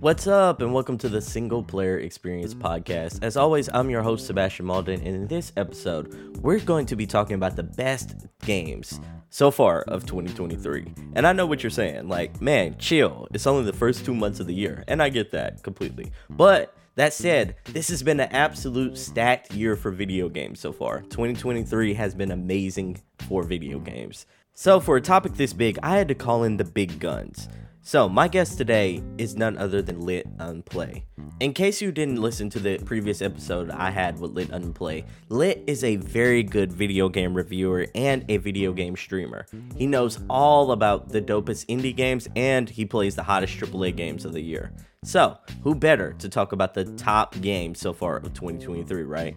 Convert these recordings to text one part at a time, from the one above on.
What's up, and welcome to the Single Player Experience Podcast. As always, I'm your host, Sebastion Malden, and in this episode, we're going to be talking about the best games so far of 2023. And I know what you're saying, like, man, chill. It's only the first two months of the year, and I get that completely. But that said, this has been an absolute stacked year for video games so far. 2023 has been amazing for video games. So, for a topic this big, I had to call in the big guns. So, my guest today is none other than Lit Unplay. In case you didn't listen to the previous episode I had with LitUnPlay, Lit is a very good video game reviewer and a video game streamer. He knows all about the dopest indie games and he plays the hottest AAA games of the year. So, who better to talk about the top games so far of 2023, right?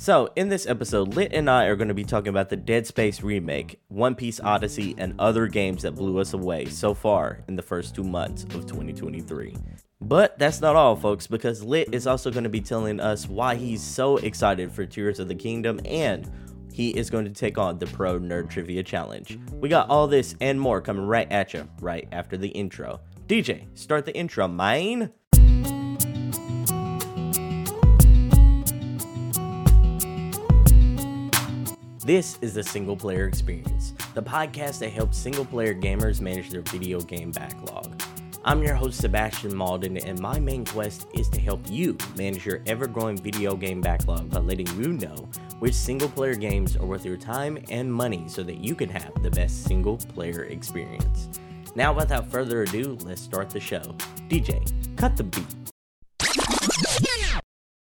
So, in this episode, Lit and I are going to be talking about the Dead Space remake, One Piece Odyssey, and other games that blew us away so far in the first two months of 2023. But that's not all, folks, because Lit is also going to be telling us why he's so excited for Tears of the Kingdom and he is going to take on the Pro Nerd Trivia Challenge. We got all this and more coming right at you right after the intro. DJ, start the intro, mine. This is the Single Player Experience, the podcast that helps single player gamers manage their video game backlog. I'm your host, Sebastion Malden, and my main quest is to help you manage your ever growing video game backlog by letting you know which single player games are worth your time and money so that you can have the best single player experience. Now, without further ado, let's start the show. DJ, cut the beat.